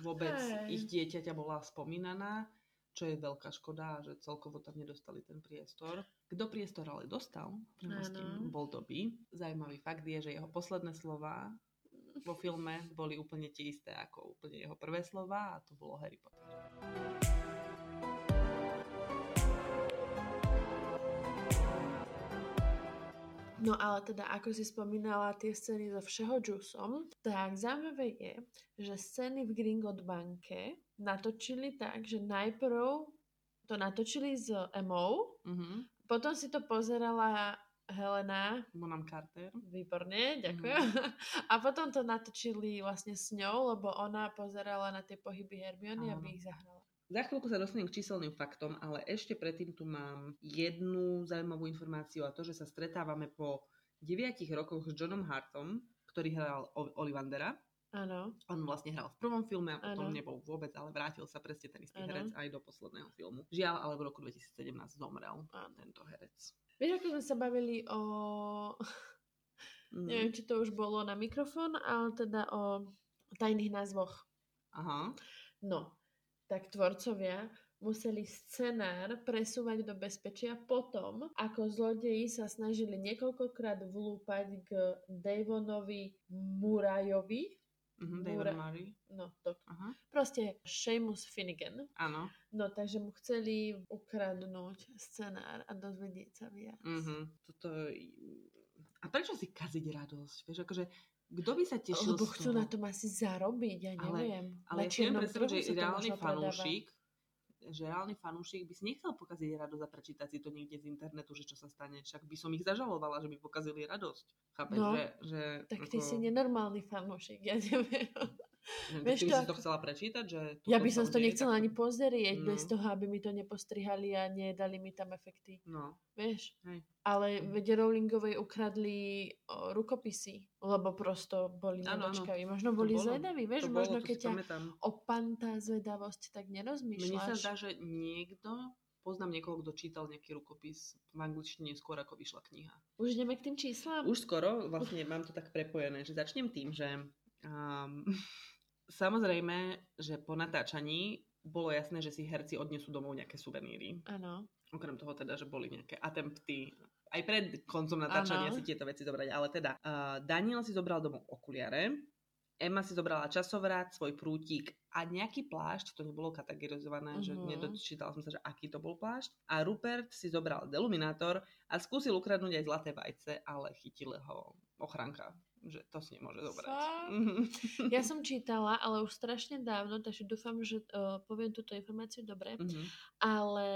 vôbec Hej. ich dieťaťa bola spomínaná, čo je veľká škoda, že celkovo tam nedostali ten priestor. Kto priestor ale dostal, premostím, bol Dobby. Zajímavý fakt je, že jeho posledné slova vo filme boli úplne tie isté ako úplne jeho prvé slova a to bolo Harry Potter. No ale teda, ako si spomínala tie scény so všeho džusom, tak zaujímavé je, že scény v Gringot banke natočili tak, že najprv to natočili s Emou, Uh-huh. potom si to pozerala Helena, Bonham Carter. výborne, ďakujem. A potom to natočili vlastne s ňou, lebo ona pozerala na tie pohyby Hermiony, aby ich zahrala. Za chvíľku sa dostanem k číselným faktom, ale ešte predtým tu mám jednu zaujímavú informáciu a to, že sa stretávame po 9 rokoch s Johnom Hartom, ktorý hral Ollivandera. Áno. On vlastne hral v prvom filme a potom Áno. nebol vôbec, ale vrátil sa presne ten istý Áno. herec aj do posledného filmu. Žiaľ, ale v roku 2017 zomrel Áno. tento herec. Vieš, ako sme sa bavili o... Mhm. Neviem, či to už bolo na mikrofón, ale teda o tajných názvoch. Aha. No, tak tvorcovia museli scenár presúvať do bezpečia potom, ako zlodeji sa snažili niekoľkokrát vlúpať k Davonovi Murajovi, Mhm, Múra- David Murray. No, to. Aha. Proste Seamus Finnegan. Áno. No, takže mu chceli ukradnúť scenár a dozvedieť sa viac. Mhm. Toto... A prečo si kaziť radosť? Vieš, akože, kto by sa tešil Lebo chcú na tom asi zarobiť, ja Ale- neviem. Ale na ja si viem predstaviť, že predáva. fanúšik že reálny fanúšik by si nechcel pokaziť radosť a prečítať si to niekde z internetu, že čo sa stane. Však by som ich zažalovala, že by pokazili radosť. Chápeš, No, že, že... Tak ty si nenormálny fanúšik, ja neviem. Neviem, vieš to si to chcela prečítať? Že Ja by som to nechcela takto? ani pozrieť, bez No. toho, aby mi to nepostrihali a nedali mi tam efekty. No, Vieš? Hej. Ale Mhm. veď Rowlingovej ukradli o, rukopisy, lebo prosto boli áno. nedočkaví. Možno To boli bolo. zvedaví, vieš? to Možno to keď ťa opantá zvedavosť, tak Mne sa nerozmýšľaš. zdá, že niekto, poznám niekoho, kto čítal nejaký rukopis v angličtine skôr, ako vyšla kniha. Už ideme k tým číslam? Už skoro, vlastne mám to tak prepojené, že začnem tým, že um, samozrejme, že po natáčaní bolo jasné, že si herci odnesú domov nejaké suveníry. Áno. Okrem toho teda, že boli nejaké attempty aj pred koncom natáčania Áno. si tieto veci zobrať. Ale teda, uh, Daniel si zobral domov okuliare, Emma si zobrala časovrat, svoj prútik a nejaký plášť, to nebolo kategorizované, uh-huh. že Mhm. nedočítala som sa, že aký to bol plášť. A Rupert si zobral deluminátor a skúsil ukradnúť aj zlaté vajce, ale chytila ho ochranka, že to si nemôže zobrať. Mhm. Ja som čítala, ale už strašne dávno, takže dúfam, že uh, poviem túto informáciu dobre. Mhm. Ale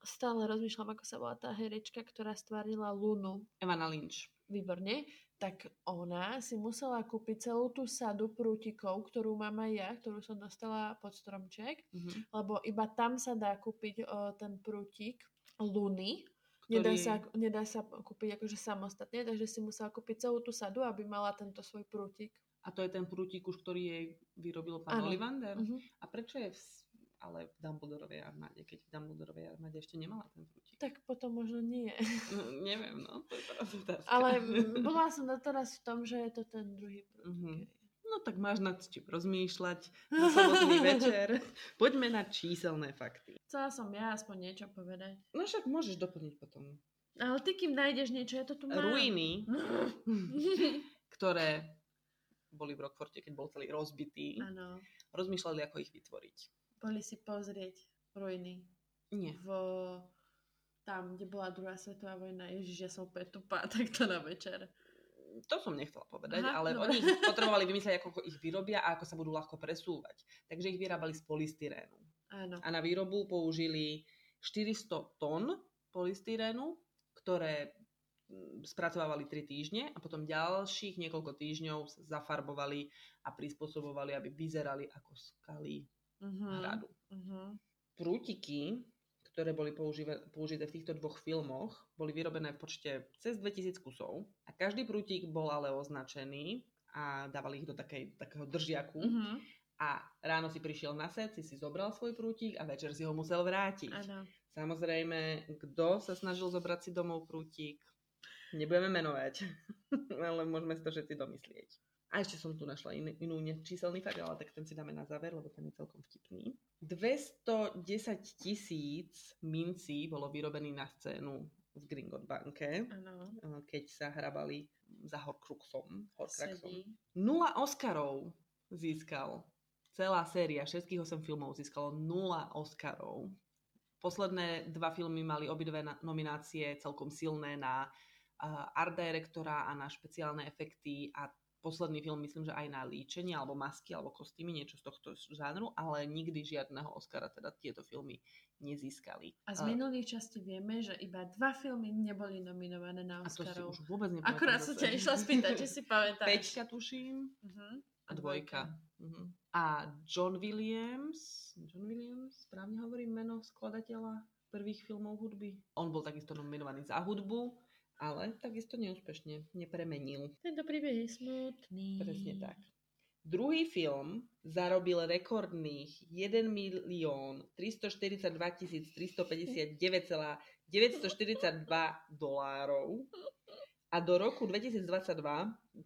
stále rozmýšľam, ako sa volá tá herečka, ktorá stvárnila Lunu. Evana Lynch. Výborne. Tak ona si musela kúpiť celú tú sadu prútikov, ktorú mám aj ja, ktorú som dostala pod stromček, Mhm. lebo iba tam sa dá kúpiť o, ten prútik Luny. Ktorý... Nedá sa, nedá sa kúpiť akože samostatne, takže si musela kúpiť celú tú sadu, aby mala tento svoj prútik. A to je ten prútik už, ktorý jej vyrobil pán Áno. Ollivander? Mhm. A prečo je v, ale v Dumbledorovej armáde, keď v Dumbledorovej armáde ešte nemala ten prútik? Tak potom možno nie. No, neviem, no, to je. Ale bola som doteraz v tom, že je to ten druhý prútik. Mhm. No tak máš nad čím rozmýšľať na sobotný večer. Poďme na číselné fakty. Chcela som ja aspoň niečo povedať. No však môžeš doplniť potom. Ale ty, kým nájdeš niečo, ja to tu mám. Ruiny, ktoré boli v Rockforte, keď bol celý rozbitý, Áno. rozmýšľali, ako ich vytvoriť. Boli si pozrieť ruiny Nie. v tam, kde bola druhá svetová vojna. Ježiš, ja som úplne tupá takto na večer. To som nechcela povedať, Aha, ale dobre. oni potrebovali vymyslieť, ako ich vyrobia a ako sa budú ľahko presúvať. Takže ich vyrábali z polystyrénu. Áno. A na výrobu použili 400 tón polystyrénu, ktoré mm, spracovávali 3 týždne a potom ďalších niekoľko týždňov zafarbovali a prispôsobovali, aby vyzerali ako skaly Uh-huh. hradu. Uh-huh. Prútiky, ktoré boli použité v týchto dvoch filmoch, boli vyrobené v počte cez 2000 kusov a každý prútik bol ale označený a dávali ich do takej, takého držiaku Uh-huh. a ráno si prišiel na set, si si zobral svoj prútik a večer si ho musel vrátiť. Áno. Samozrejme, kto sa snažil zobrať si domov prútik, nebudeme menovať, ale môžeme si to všetci domyslieť. A ešte som tu našla in, inú ne- číselný fakt, ale tak ten si dáme na záver, lebo ten je celkom vtipný. 210 tisíc mincí bolo vyrobený na scénu v Gringot banke, Áno. eh, keď sa hrabali za Horcruxom. Horcruxom. Nula Oscarov získal. Celá séria, všetkých 8 filmov získalo nula Oscarov. Posledné dva filmy mali obidve nominácie celkom silné na uh, art directora a na špeciálne efekty a posledný film myslím, že aj na líčenie alebo masky alebo kostýmy, niečo z tohto žánru, ale nikdy žiadneho Oscara teda tieto filmy nezískali. A z minulých častí vieme, že iba dva filmy neboli nominované na a to si Oscarov. už vôbec nepamätám. Akurát som ťa išla spýtať, či si pamätáš. Peťka tuším. Uh-huh. A dvojka. Mhm. A John Williams, John Williams, správne hovorím meno skladateľa prvých filmov hudby. On bol takisto nominovaný za hudbu, ale takisto neúspešne nepremenil. Tento príbeh je smutný. Presne tak. Druhý film zarobil rekordných 1 milión 342 359,942 dolárov a do roku 2022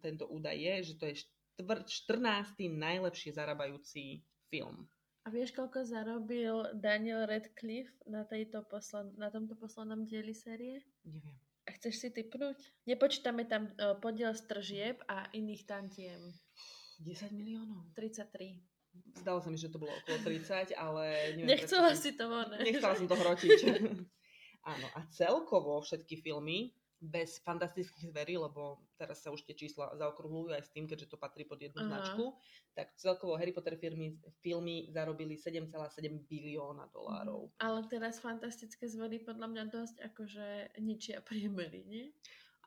tento údaj je, že to je štvr- 14. najlepšie zarábajúci film. A vieš, koľko zarobil Daniel Radcliffe na, tejto posled... na tomto poslednom dieli série? Neviem. Chceš si typnúť? Nepočítame tam uh, podiel z tržieb a iných tantiem. 10 miliónov. 33. Zdalo sa mi, že to bolo okolo 30, ale neviem. Nechcela prečo si to von. Nechcela som to hrotiť. Áno, a celkovo všetky filmy, bez fantastických zverí, lebo teraz sa už tie čísla zaokrúhľujú aj s tým, keďže to patrí pod jednu Aha. značku, tak celkovo Harry Potter filmy, filmy zarobili 7,7 bilióna dolárov. Ale teraz fantastické zvery podľa mňa dosť akože ničia priemery, nie?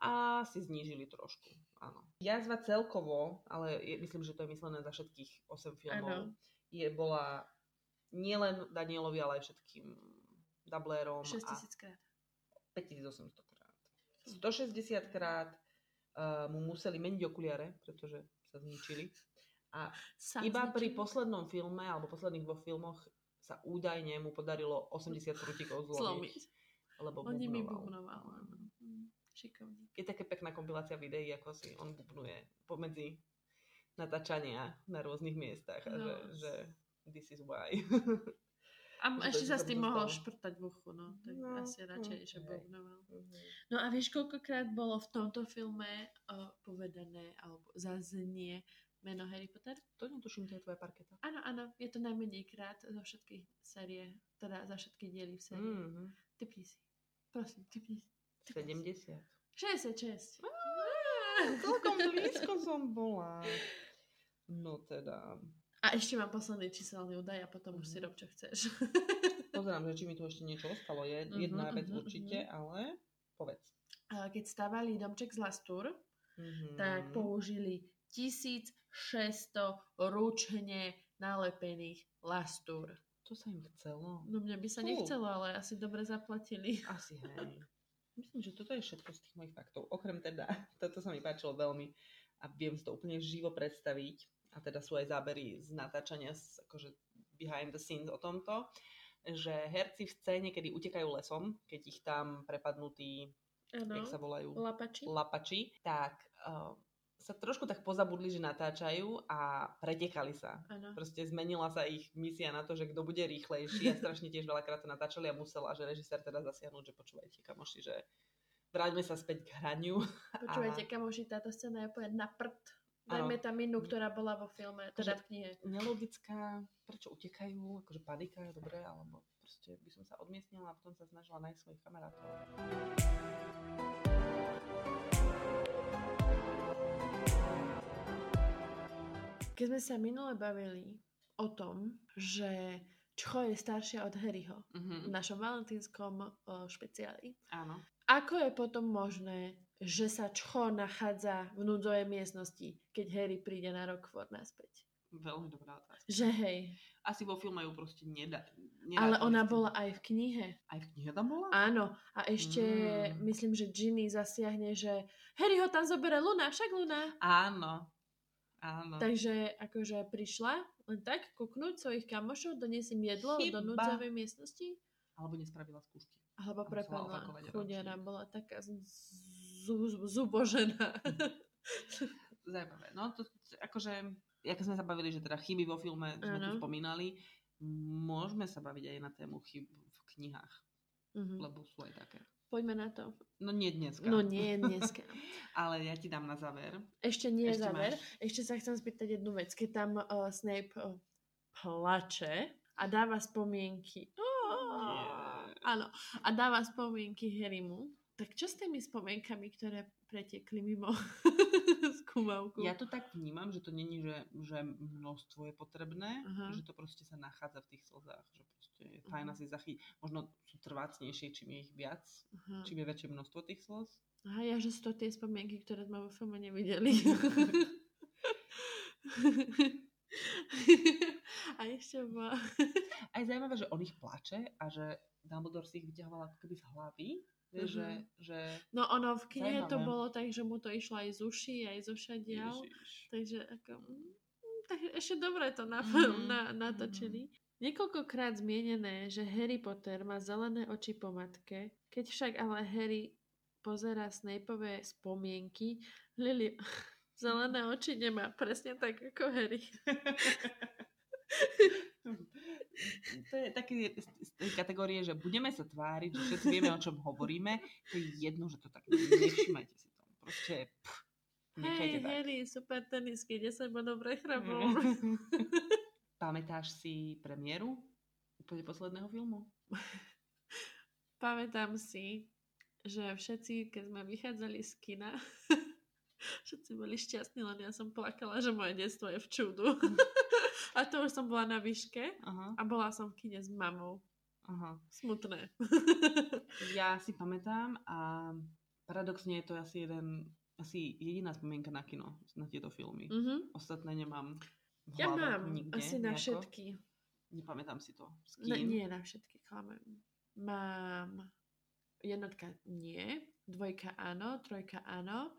A si znížili trošku, áno. Jazva celkovo, ale je, myslím, že to je myslené za všetkých 8 filmov, Áno. je, bola nielen Danielovi, ale aj všetkým dublérom 6 a tisíc krát. 5800 krát. 160 krát uh, mu museli meniť okuliare, pretože sa zničili. A Sám iba pri zničený. poslednom filme, alebo posledných dvoch filmoch sa údajne mu podarilo 80 prútikov zlomiť. Lebo Oni mi bubnoval. áno. Mm, Šikovník. Je také pekná kompilácia videí, ako si on bubnuje pomedzi natáčania na rôznych miestach. A No. že, že this is why. A No ešte sa s tým to mohol šprtať v uchu, no. Tak No, asi radšej, hm, že hej. bubnoval. No a vieš, koľkokrát bolo v tomto filme uh, povedané alebo zaznie meno Harry Potter? To netuším, to je tvoja parketa. Áno, áno, je to najmenej krát zo všetkých série, teda za všetky diely v sérii. Mm-hmm. Typni si. Prosím, typni. typni si. 70. 66. Celkom blízko som bola. No teda. A ešte mám posledný číselný údaj a potom už si Mhm. rob, čo chceš. Pozerám, že či mi tu ešte niečo ostalo. Je Mhm, jedna vec mhm, určite, ale povedz. Keď stavali domček z Lastur, Mhm. tak použili 1600 ručne nalepených Lastur. To sa im chcelo. No mne by sa Fú. nechcelo, ale asi dobre zaplatili. Asi hej. Myslím, že toto je všetko z tých mojich faktov. Okrem teda, toto sa mi páčilo veľmi a viem si to úplne živo predstaviť. A teda sú aj zábery z natáčania, z, akože behind the scenes o tomto, že herci v scéne, kedy utekajú lesom, keď ich tam prepadnú tí, Áno. jak sa volajú, Lapači. lapači, tak uh, sa trošku tak pozabudli, že natáčajú a pretekali sa. Áno. Proste zmenila sa ich misia na to, že kto bude rýchlejší a strašne tiež veľakrát to natáčali a musel a že režisér teda zasiahnuť, že počúvajte kamoši, že vráťme sa späť k hraniu. Počúvajte, kamoši, táto scéna je úplne na prd. Áno. Dajme tam inú, ktorá bola vo filme, teda v knihe. Nelogická, prečo utekajú, akože panika je dobré, alebo proste by som sa odmiestnila a potom sa snažila nájsť svojich kamarátov. Keď sme sa minule bavili o tom, že Čcho je staršia od Harryho v Mhm. našom valentínskom o, špeciáli, Áno. ako je potom možné, že sa Čcho nachádza v núdzovej miestnosti, keď Harry príde na Rockford naspäť? Veľmi dobrá otázka. Že hej, Asi vo filme ju proste nedá. nedá ale ona bola aj v knihe. Aj v knihe tam bola? Áno, a ešte Mm. myslím, že Ginny zasiahne, že Harry ho tam zobere Luna, však Luna. Áno. Áno. Takže akože prišla len tak kúknúť svojich kamošov, doniesť im jedlo Chyba. do núdzovej miestnosti. Alebo nespravila skúšky. Alebo prepadla. Chudera bola taká z- zubožená. Zajímavé. No to akože, ako sme sa bavili, že teda chyby vo filme sme tu Áno. spomínali, môžeme sa baviť aj na tému chyb v knihách, Mhm. lebo sú aj také. Poďme na to. No nie dneska. No nie dneska. Ale ja ti dám na záver. Ešte nie Ešte záver. máš? Ešte sa chcem spýtať jednu vec. Keď tam uh, Snape uh, plače a dáva spomienky. Oh, Yeah. Áno. A dáva spomienky Harrymu. Tak čo s tými spomienkami, ktoré pretekli mimo skúmavku? Ja to tak vnímam, že to není, že, že množstvo je potrebné, Aha. že to proste sa nachádza v tých slzách, že proste je fajn Mhm. asi zachytiť. Možno sú trvácnejšie, čím je ich viac, Aha. čím je väčšie množstvo tých slz. Aha, ja, že sú to tie spomienky, ktoré sme vo filme nevideli. a ešte bola... Aj zaujímavé, že on ich plače a že Dumbledore si ich vyťahoval ako keby z hlavy. Vieš, že, že No ono v knihe to Zaujímavé. bolo tak, že mu to išlo aj z uší, aj zo všadiaľ. Takže ako, mm, tak ešte dobre to na, Mhm, na, natočili. Niekoľkokrát zmienené, že Harry Potter má zelené oči po matke, keď však ale Harry pozera Snapeové spomienky, Lily zelené oči nemá, presne tak ako Harry. To je také z tej kategórie, že budeme sa tváriť, že všetci vieme, o čom hovoríme. To je jedno, že to tak. Nevšimajte si to. Proste pff, Hej. Harry, super tenisky, 10 bodov pre chrabov. Pamätáš si premiéru úplne posledného filmu? Pamätám si, že všetci, keď sme vychádzali z kina, všetci boli šťastní, len ja som plakala, že moje detstvo je v čudu. a to už som bola na výške Aha, a bola som v kine s mamou. aha. Smutné. Ja si pamätám a paradoxne je to asi jeden, asi jediná spomienka na kino, na tieto filmy. mhm. Ostatné nemám v Ja hlave mám nikde, asi na nejako. všetky. Nepamätám si to. S kým? nie na všetky, klamem. Mám jednotka nie, dvojka áno, trojka áno,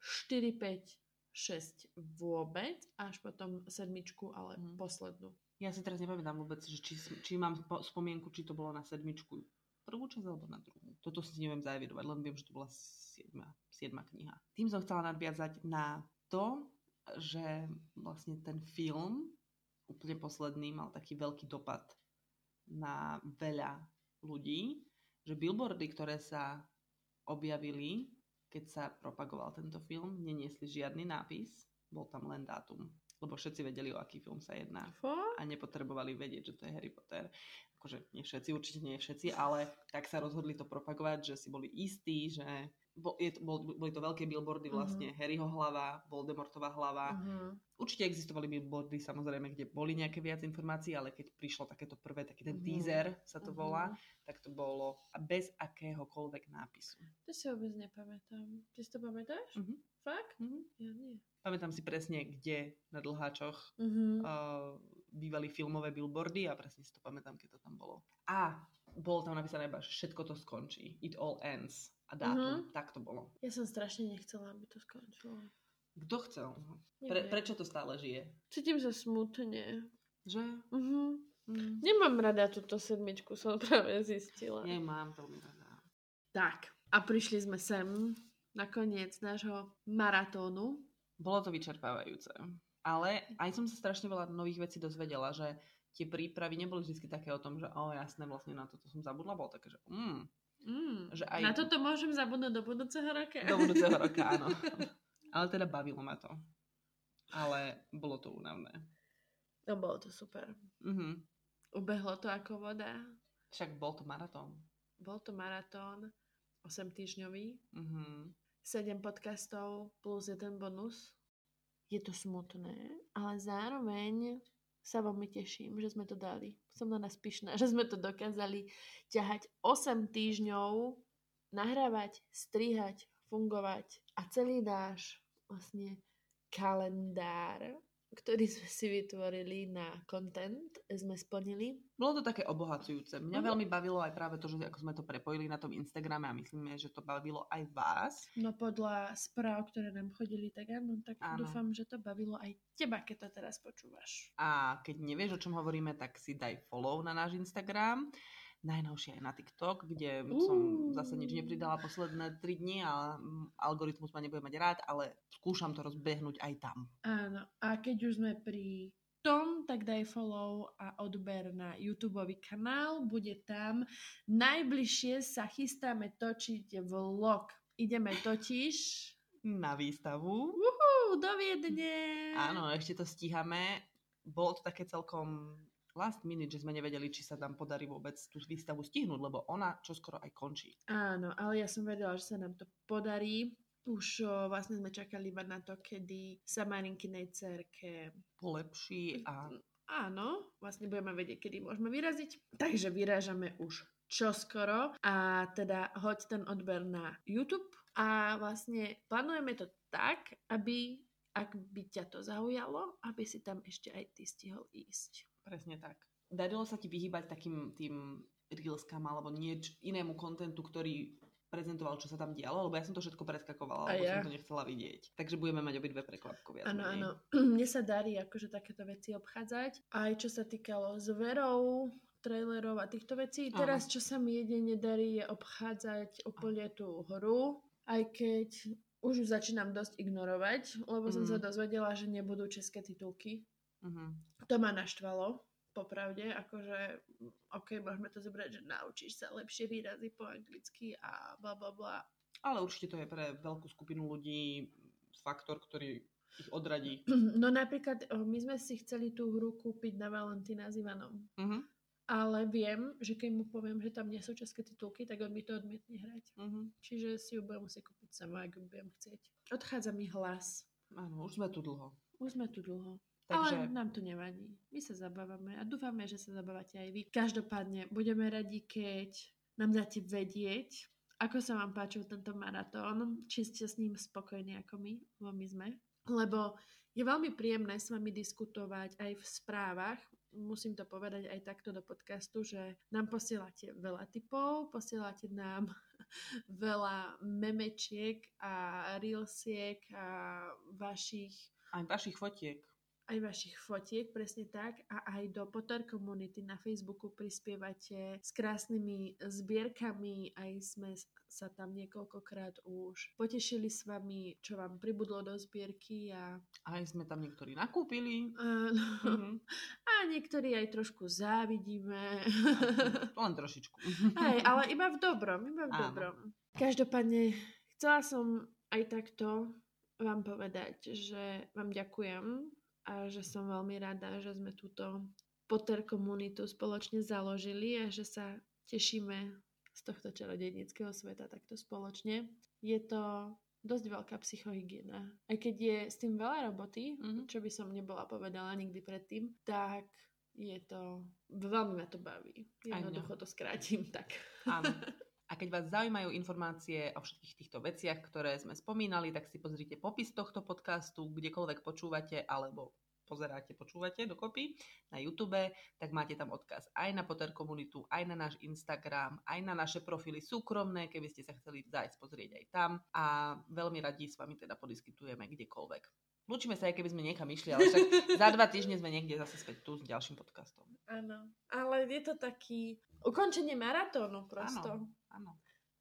4, 5, 6 vôbec, až potom sedmičku, ale Mhm. poslednú. Ja si teraz nepamätám vôbec, že či, či mám spo- spomienku, či to bolo na sedmičku prvú časť alebo na druhú. Toto si neviem zaevidovať, len viem, že to bola siedma, siedma kniha. Tým som chcela nadviazať na to, že vlastne ten film úplne posledný mal taký veľký dopad na veľa ľudí, že billboardy, ktoré sa objavili, keď sa propagoval tento film, neniesli žiadny nápis, bol tam len dátum, lebo všetci vedeli, o aký film sa jedná Fo? a nepotrebovali vedieť, že to je Harry Potter. Akože nie všetci, určite nie všetci, ale tak sa rozhodli to propagovať, že si boli istí, že bol, je, bol, boli to veľké billboardy vlastne, Mhm. Harryho hlava, Voldemortova hlava. Uh-huh. Určite existovali billboardy samozrejme, kde boli nejaké viac informácií, ale keď prišlo takéto prvé, taký ten Mhm. teaser sa to Mhm. volá, tak to bolo bez akéhokoľvek nápisu. To si vôbec nepamätám. Ty si to pamätáš? Mhm. Fakt? Mhm. Ja nie. Pamätám si presne, kde na dlháčoch Uh-huh. uh, bývali filmové billboardy a presne si to pamätám, keď to tam bolo. A bolo tam napísané iba, že všetko to skončí. It all ends. A dátum. Mhm. Tak to bolo. Ja som strašne nechcela, aby to skončilo. Kto chcel? Pre, prečo to stále žije? Cítim sa smutne. Že? Uh-huh. Hm. Nemám rada túto sedmičku, som práve zistila. Nemám veľmi rada. Tak, a prišli sme sem na koniec nášho maratónu. Bolo to vyčerpávajúce. Ale aj som sa strašne veľa nových vecí dozvedela, že tie prípravy neboli vždy také o tom, že o jasné, vlastne na toto som zabudla. Bolo také, že mm, Mm. Že aj- Na toto môžem zabudnúť do budúceho roka? do budúceho roka, áno. Ale teda bavilo ma to. Ale bolo to únavné. No bolo to super. Mhm. Ubehlo to ako voda. Však bol to maratón. Bol to maratón 8 týždňový, Mhm. 7 podcastov plus jeden bonus. Je to smutné, ale zároveň sa veľmi teším, že sme to dali. Som na nás pyšná, že sme to dokázali ťahať 8 týždňov, nahrávať, strihať, fungovať a celý náš vlastne kalendár, ktorý sme si vytvorili na content, sme splnili. Bolo to také obohacujúce. Mňa Mhm. veľmi bavilo aj práve to, že ako sme to prepojili na tom Instagrame a myslíme, že to bavilo aj vás. No podľa správ, ktoré nám chodili, tak áno, tak Áno. dúfam, že to bavilo aj teba, keď to teraz počúvaš. A keď nevieš, o čom hovoríme, tak si daj follow na náš Instagram. Najnovšie aj na TikTok, kde som Uú. zase nič nepridala posledné 3 dni a mm, algoritmus ma nebude mať rád, ale skúšam to rozbehnúť aj tam. Áno, a keď už sme pri tom, tak daj follow a odber na YouTube kanál, bude tam. Najbližšie sa chystáme točiť vlog. Ideme totiž Na výstavu. uhú, do Viedne. Áno, ešte to stíhame. Bolo to také celkom last minute, že sme nevedeli, či sa nám podarí vôbec tú výstavu stihnúť, lebo ona čoskoro aj končí. Áno, ale ja som vedela, že sa nám to podarí. Už o, vlastne sme čakali iba na to, kedy sa Marinkinej cerke Polepší a Áno, vlastne budeme vedieť, kedy môžeme vyraziť. Takže vyrážame už čoskoro a teda hoď ten odber na YouTube a vlastne plánujeme to tak, aby ak by ťa to zaujalo, aby si tam ešte aj ty stihol ísť. Presne tak. Darilo sa ti vyhýbať takým tým reelskám alebo nieč inému kontentu, ktorý prezentoval, čo sa tam dialo, lebo ja som to všetko preskakovala, lebo ja. som to nechcela vidieť. Takže budeme mať obidve prekvapko viac Áno, áno. Mne sa darí akože takéto veci obchádzať. Aj čo sa týkalo zverov, trailerov a týchto vecí. Áno. Teraz, čo sa mi jedine darí, je obchádzať úplne tú hru. Aj keď už ju začínam dosť ignorovať, lebo som Mhm. sa dozvedela, že nebudú české titulky. Mhm. To ma naštvalo, popravde, akože ok, môžeme to zobrať, že naučíš sa lepšie výrazy po anglicky a bla bla bla. Ale určite to je pre veľkú skupinu ľudí faktor, ktorý ich odradí. No napríklad my sme si chceli tú hru kúpiť na Valentína s Ivanom. Uh-huh. Ale viem, že keď mu poviem, že tam nie sú české titulky, tak on mi to odmietne hrať. Uh-huh. Čiže si ju budem musieť kúpiť sama, ak ju budem chcieť. Odchádza mi hlas. Áno, už sme tu dlho. Už sme tu dlho. Takže Ale nám to nevadí. My sa zabávame a dúfame, že sa zabávate aj vy. Každopádne budeme radi, keď nám dáte vedieť, ako sa vám páčil tento maratón, či ste s ním spokojní ako my, lebo my sme. Lebo je veľmi príjemné s vami diskutovať aj v správach, musím to povedať aj takto do podcastu, že nám posielate veľa typov, posielate nám veľa memečiek a reelsiek a vašich aj vašich fotiek. Aj vašich fotiek, presne tak, a aj do Potter komunity na Facebooku prispievate s krásnymi zbierkami, aj sme sa tam niekoľkokrát už potešili s vami, čo vám pribudlo do zbierky a... Aj sme tam niektorí nakúpili. Áno. Mhm. A niektorí aj trošku závidíme. To len trošičku. Hej, ale iba v dobrom, iba v Áno. dobrom. Každopádne, chcela som aj takto vám povedať, že vám ďakujem a že som veľmi rada, že sme túto Potter komunitu spoločne založili a že sa tešíme z tohto čarodejnického sveta takto spoločne. Je to dosť veľká psychohygiena. Aj keď je s tým veľa roboty, Mhm. čo by som nebola povedala nikdy predtým, tak je to, veľmi ma to baví. Jednoducho to skrátim tak. Áno. A keď vás zaujímajú informácie o všetkých týchto veciach, ktoré sme spomínali, tak si pozrite popis tohto podcastu, kdekoľvek počúvate alebo pozeráte, počúvate dokopy na YouTube, tak máte tam odkaz aj na Potter komunitu, aj na náš Instagram, aj na naše profily súkromné, keby ste sa chceli zájsť pozrieť aj tam a veľmi radi s vami teda podiskytujeme kdekoľvek. Lúčime sa, aj keby sme niekam išli, ale však za dva týždne sme niekde zase späť tu s ďalším podcastom. Áno, ale je to taký ukončenie maratónu prosto. Áno,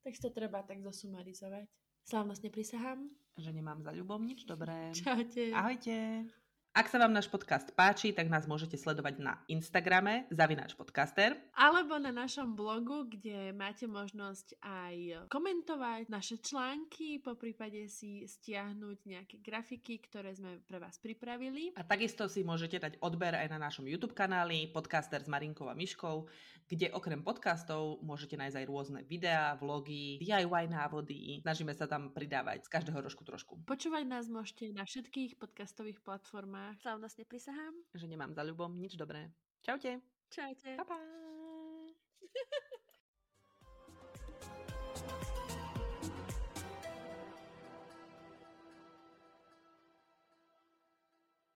Tak si to treba tak zosumarizovať. Slávnostne prisahám. že nemám za ľubom nič dobré. Čaute. Ahojte. Ak sa vám náš podcast páči, tak nás môžete sledovať na Instagrame zavináč podcaster. Alebo na našom blogu, kde máte možnosť aj komentovať naše články, po prípade si stiahnuť nejaké grafiky, ktoré sme pre vás pripravili. A takisto si môžete dať odber aj na našom YouTube kanáli Podcaster s Marinkou a Myškou, kde okrem podcastov môžete nájsť aj rôzne videá, vlogy, DIY návody. Snažíme sa tam pridávať z každého rožku trošku. Počúvať nás môžete na všetkých podcastových platformách. Slávnostne prisahám. Že nemám za ľubom nič dobré. Čaute. Čaute. Pa, pa.